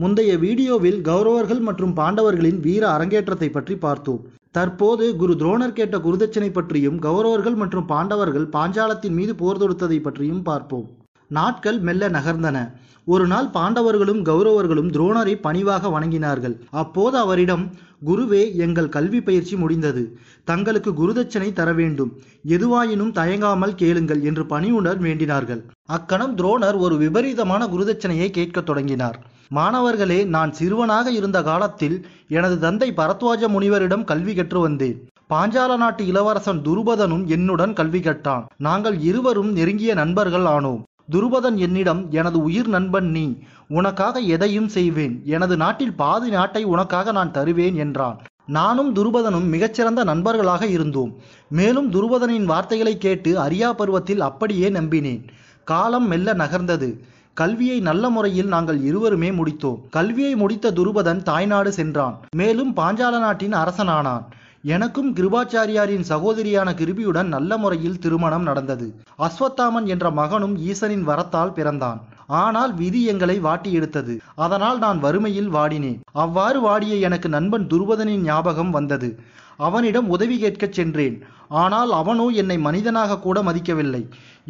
முந்தைய வீடியோவில் கௌரவர்கள் மற்றும் பாண்டவர்களின் வீர அரங்கேற்றத்தை பற்றி பார்த்தோம். தற்போது குரு துரோணர் கேட்ட குருதட்சணை பற்றியும் கௌரவர்கள் மற்றும் பாண்டவர்கள் பாஞ்சாலத்தின் மீது போர் தொடுத்ததை பற்றியும் பார்ப்போம். நாட்கள் மெல்ல நகர்ந்தன. ஒரு நாள் பாண்டவர்களும் கௌரவர்களும் துரோணரை பணிவாக வணங்கினார்கள். அப்போது அவரிடம் குருவே எங்கள் கல்வி பயிற்சி முடிந்தது. தங்களுக்கு குருதட்சணை தர வேண்டும். எதுவாயினும் தயங்காமல் கேளுங்கள் என்று பணியுடன் வேண்டினார்கள். அக்கணம் துரோணர் ஒரு விபரீதமான குருதட்சணையை கேட்கத் தொடங்கினார். மாணவர்களே நான் சிறுவனாக இருந்த காலத்தில் எனது தந்தை பரத்வாஜ முனிவரிடம் கல்வி கற்று வந்தேன். பாஞ்சால நாட்டு இளவரசன் துருபதனும் என்னுடன் கல்வி கற்றான். நாங்கள் இருவரும் நெருங்கிய நண்பர்கள் ஆனோம். துருபதன் என்னிடம் எனது உயிர் நண்பன் நீ உனக்காக எதையும் செய்வேன். எனது நாட்டில் பாதி நாட்டை உனக்காக நான் தருவேன் என்றான். நானும் துருபதனும் மிகச்சிறந்த நண்பர்களாக இருந்தோம். மேலும் துருபதனின் வார்த்தைகளை கேட்டு அரியா பருவத்தில் அப்படியே நம்பினேன். காலம் மெல்ல நகர்ந்தது. கல்வியை நல்ல முறையில் நாங்கள் இருவருமே முடித்தோம். கல்வியை முடித்த துருபதன் தாய்நாடு சென்றான். மேலும் பாஞ்சால நாட்டின் அரசனானான். எனக்கும் கிருபாச்சாரியாரின் சகோதரியான கிருபியுடன் நல்ல முறையில் திருமணம் நடந்தது. அஸ்வத்தாமன் என்ற மகனும் ஈசனின் வரத்தால் பிறந்தான். ஆனால் விதி எங்களை வாட்டி எடுத்தது. அதனால் நான் வறுமையில் வாடினேன். அவ்வாறு வாடிய எனக்கு நண்பன் துருபதனின் ஞாபகம் வந்தது. அவனிடம் உதவி கேட்கச் சென்றேன். ஆனால் அவனோ என்னை மனிதனாக கூட மதிக்கவில்லை.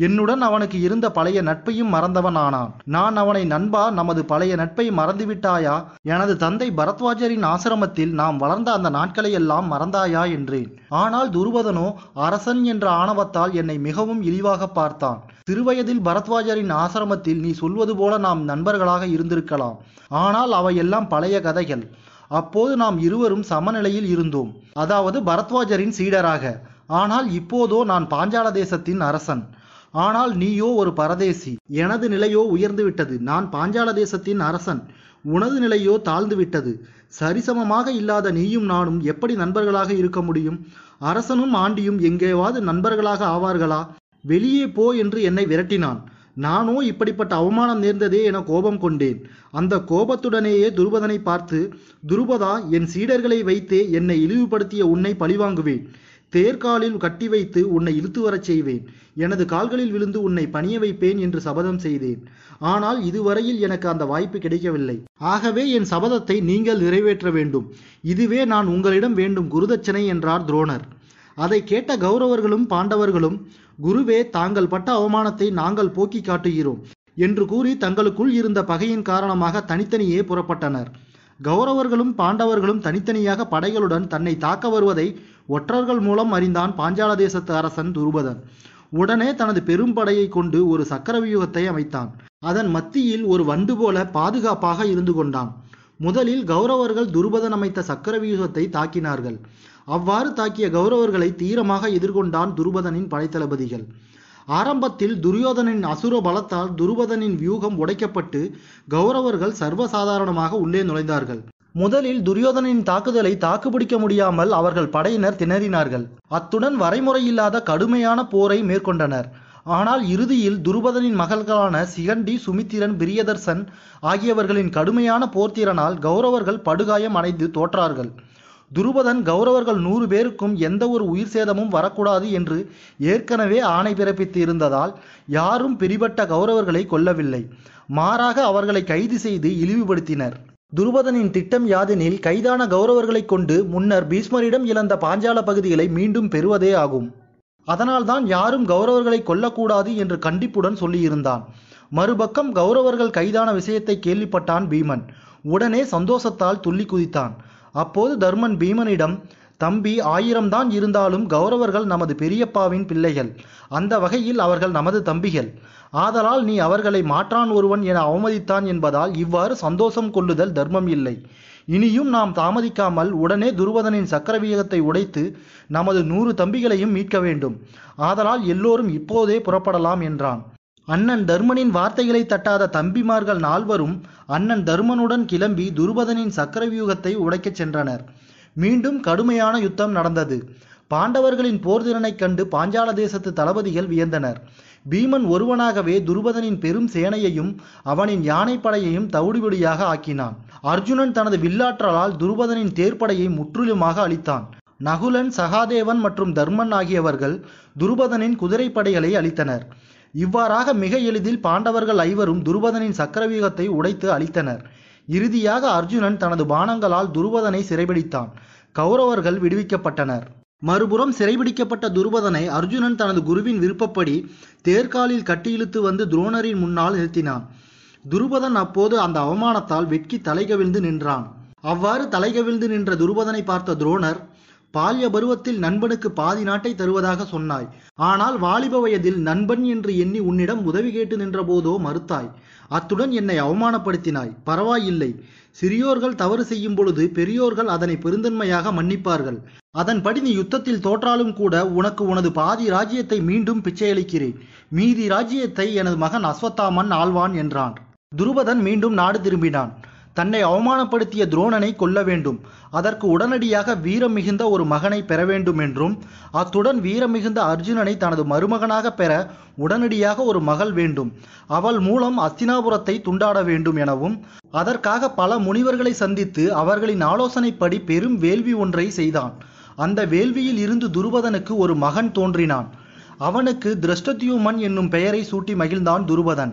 என்னுடன் அவனுக்கு இருந்த பழைய நட்பையும் மறந்தவன் ஆனான் நான் அவனை நண்பா நமது பழைய நட்பை மறந்துவிட்டாயா? எனது தந்தை பரத்வாஜரின் ஆசிரமத்தில் நாம் வளர்ந்த அந்த நாட்களை எல்லாம் மறந்தாயா என்றேன். ஆனால் துருவதனோ அரசன் என்ற ஆணவத்தால் என்னை மிகவும் இழிவாக பார்த்தான். சிறுவயதில் பரத்வாஜரின் ஆசிரமத்தில் நீ சொல்வது போல நாம் நண்பர்களாக இருந்திருக்கலாம். ஆனால் அவையெல்லாம் பழைய கதைகள். அப்போது நாம் இருவரும் சமநிலையில் இருந்தோம். அதாவது பரத்வாஜரின் சீடராக. ஆனால் இப்போதோ நான் பாஞ்சால தேசத்தின் அரசன். ஆனால் நீயோ ஒரு பரதேசி. எனது நிலையோ உயர்ந்து விட்டது நான் பாஞ்சால தேசத்தின் அரசன். உனது நிலையோ தாழ்ந்துவிட்டது. சரிசமமாக இல்லாத நீயும் நானும் எப்படி நண்பர்களாக இருக்க முடியும்? அரசனும் ஆண்டியும் எங்கேவாது நண்பர்களாக ஆவார்களா? வெளியே போ என்று என்னை விரட்டினான். நானோ இப்படிப்பட்ட அவமானம் நேர்ந்ததே என கோபம் கொண்டேன். அந்த கோபத்துடனேயே துருபதனை பார்த்து துருபதா என் சீடர்களை வைத்தே என்னை இழிவுபடுத்திய உன்னை பழிவாங்குவேன். தேர்காலில் கட்டி வைத்து உன்னை இழுத்து வரச் செய்வேன். எனது கால்களில் விழுந்து உன்னை பணிய வைப்பேன் என்று சபதம் செய்தேன். ஆனால் இதுவரையில் எனக்கு அந்த வாய்ப்பு கிடைக்கவில்லை. ஆகவே என் சபதத்தை நீங்கள் நிறைவேற்ற வேண்டும். இதுவே நான் உங்களிடம் வேண்டும் குருதட்சணை என்றார் துரோணர். அதை கேட்ட கௌரவர்களும் பாண்டவர்களும் குருவே தாங்கள் பட்ட அவமானத்தை நாங்கள் போக்கி காட்டுகிறோம் என்று கூறி தங்களுக்குள் இருந்த பகையின் காரணமாக தனித்தனியே புறப்பட்டனர். கௌரவர்களும் பாண்டவர்களும் தனித்தனியாக படைகளுடன் தன்னை தாக்க வருவதை ஒற்றர்கள் மூலம் அறிந்தான் பாஞ்சால தேசத்து அரசன் துருபதன். உடனே தனது பெரும் படையை கொண்டு ஒரு சக்கரவியூகத்தை அமைத்தான். அதன் மத்தியில் ஒரு வண்டு போல பாதுகாப்பாக இருந்து கொண்டான். முதலில் கௌரவர்கள் துருபதன் அமைத்த சக்கரவியூகத்தை தாக்கினார்கள். அவ்வாறு தாக்கிய கௌரவர்களை தீரமாக எதிர்கொண்டான் துருபதனின் படைத்தளபதிகள். ஆரம்பத்தில் துரியோதனின் அசுர பலத்தால் துருபதனின் வியூகம் உடைக்கப்பட்டு கௌரவர்கள் சர்வசாதாரணமாக உள்ளே நுழைந்தார்கள். முதலில் துரியோதனின் தாக்குதலை தாக்குப்பிடிக்க முடியாமல் அவர்கள் படையினர் திணறினார்கள். அத்துடன் வரைமுறையில்லாத கடுமையான போரை மேற்கொண்டனர். ஆனால் இறுதியில் துருபதனின் மகள்களான சிகண்டி சுமித்திரன் பிரியதர்சன் ஆகியவர்களின் கடுமையான போர்த்திறனால் கௌரவர்கள் படுகாயம் அடைந்து தோற்றார்கள். துருபதன் கௌரவர்கள் நூறு பேருக்கும் எந்த ஒரு உயிர் சேதமும் வரக்கூடாது என்று ஏற்கனவே ஆணை பிறப்பித்து இருந்ததால் யாரும் பிரிபட்ட கௌரவர்களை கொல்லவில்லை. மாறாக அவர்களை கைது செய்து இழிவுபடுத்தினர். துருபதனின் திட்டம் யாதெனில் கைதான கௌரவர்களைக் கொண்டு முன்னர் பீஷ்மரிடம் இழந்த பாஞ்சால பகுதிகளை மீண்டும் பெறுவதே ஆகும். அதனால்தான் யாரும் கௌரவர்களை கொல்லக்கூடாது என்று கண்டிப்புடன் சொல்லியிருந்தான். மறுபக்கம் கௌரவர்கள் கைதான விஷயத்தை கேள்விப்பட்டான் பீமன். உடனே சந்தோஷத்தால் துள்ளி குதித்தான் அப்போது தர்மன் பீமனிடம் தம்பி ஆயிரம்தான் இருந்தாலும் கௌரவர்கள் நமது பெரியப்பாவின் பிள்ளைகள். அந்த வகையில் அவர்கள் நமது தம்பிகள். ஆதலால் நீ அவர்களை மாற்றான் ஒருவன் என அவமதித்தான் என்பதால் இவ்வாறு சந்தோஷம் கொள்ளுதல் தர்மம் இல்லை. இனியும் நாம் தாமதிக்காமல் உடனே துருவதனின் சக்கரவியகத்தை உடைத்து நமது நூறு தம்பிகளையும் மீட்க வேண்டும். ஆதலால் எல்லோரும் இப்போதே புறப்படலாம் என்றான். அண்ணன் தர்மனின் வார்த்தைகளை தட்டாத தம்பிமார்கள் நால்வரும் அண்ணன் தர்மனுடன் கிளம்பி துருபதனின் சக்கரவியூகத்தை உடைக்கச் சென்றனர். மீண்டும் கடுமையான யுத்தம் நடந்தது. பாண்டவர்களின் போர்திறனைக் கண்டு பாஞ்சால தேசத்து தளபதிகள் வியந்தனர். பீமன் ஒருவனாகவே துருபதனின் பெரும் சேனையையும் அவனின் யானைப்படையையும் தவிடுபடியாக ஆக்கினான். அர்ஜுனன் தனது வில்லாற்றலால் துருபதனின் தேர்ப்படையை முற்றிலுமாக அழித்தான். நகுலன் சகாதேவன் மற்றும் தர்மன் ஆகியவர்கள் துருபதனின் குதிரைப்படைகளை அழித்தனர். இவ்வாறாக மிக எளிதில் பாண்டவர்கள் ஐவரும் துருபதனின் சக்கரவியூகத்தை உடைத்து அழித்தனர். இறுதியாக அர்ஜுனன் தனது பானங்களால் துருபதனை சிறைபிடித்தான். கௌரவர்கள் விடுவிக்கப்பட்டனர். மறுபுறம் சிறைபிடிக்கப்பட்ட துருபதனை அர்ஜுனன் தனது குருவின் விருப்பப்படி தேர்காலில் கட்டியிழுத்து வந்து துரோணரின் முன்னால் நிறுத்தினான். துருபதன் அப்போது அந்த அவமானத்தால் வெட்கி தலைகவிழ்ந்து நின்றான். அவ்வாறு தலைகவிழ்ந்து நின்ற துருபதனை பார்த்த துரோணர் பால்ய பருவத்தில் நண்பனுக்கு பாதி நாட்டை தருவதாக சொன்னாய். ஆனால் வாலிப வயதில் நண்பன் என்று எண்ணி உன்னிடம் உதவி கேட்டு நின்றபோதோ மறுத்தாய். அத்துடன் என்னை அவமானப்படுத்தினாய். பரவாயில்லை. சிறியோர்கள் தவறு செய்யும் பொழுது பெரியோர்கள் அதனை பெருந்தன்மையாக மன்னிப்பார்கள். அதன்படி நீ யுத்தத்தில் தோற்றாலும் கூட உனக்கு உனது பாதி ராஜ்யத்தை மீண்டும் பிச்சையளிக்கிறேன். மீதி ராஜ்யத்தை எனது மகன் அஸ்வத்தாமன் ஆழ்வான் என்றான். துருபதன் மீண்டும் நாடு திரும்பினான். தன்னை அவமானப்படுத்திய துரோணனை கொல்ல வேண்டும். அதற்கு உடனடியாக வீரம் மிகுந்த ஒரு மகனை பெற வேண்டும் என்றும் அத்துடன் வீரம் மிகுந்த அர்ஜுனனை தனது மருமகனாக பெற உடனடியாக ஒரு மகள் வேண்டும். அவள் மூலம் அஸ்தினாபுரத்தை துண்டாட வேண்டும் எனவும் அதற்காக பல முனிவர்களை சந்தித்து அவர்களின் ஆலோசனைப்படி பெரும் வேள்வி ஒன்றை செய்தான். அந்த வேள்வியில் இருந்து துருபதனுக்கு ஒரு மகன் தோன்றினான். அவனுக்கு திரஷ்டத்யூமன் என்னும் பெயரை சூட்டி மகிழ்ந்தான் துருபதன்.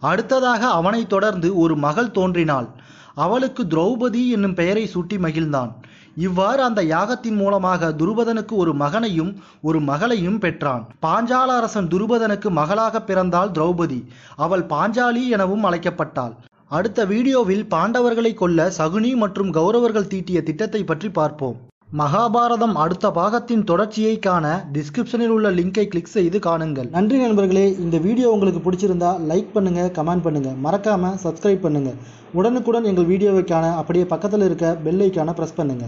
அடுத்ததாக அவனைத் தொடர்ந்து ஒரு மகள் தோன்றினாள். அவளுக்கு திரௌபதி என்னும் பெயரை சூட்டி மகிழ்ந்தான். இவ்வாறு அந்த யாகத்தின் மூலமாக துருபதனுக்கு ஒரு மகனையும் ஒரு மகளையும் பெற்றான். பாஞ்சால அரசன் துருபதனுக்கு மகளாக பிறந்தாள் திரௌபதி. அவள் பாஞ்சாலி எனவும் அழைக்கப்பட்டாள். அடுத்த வீடியோவில் பாண்டவர்களை கொல்ல சகுனி மற்றும் கௌரவர்கள் தீட்டிய திட்டத்தை பற்றி பார்ப்போம். மகாபாரதம் அடுத்த பாகத்தின் தொடர்ச்சியை காண டிஸ்கிரிப்ஷனில் உள்ள லிங்கை கிளிக் செய்து காணுங்கள். நன்றி நண்பர்களே. இந்த வீடியோ உங்களுக்கு பிடிச்சிருந்தா லைக் பண்ணுங்க கமெண்ட் பண்ணுங்க. மறக்காம சப்ஸ்கிரைப் பண்ணுங்க. உடனுக்குடன் எங்கள் வீடியோவை காண அப்படியே பக்கத்தில் இருக்க பெல் ஐக்கான பிரஸ் பண்ணுங்க.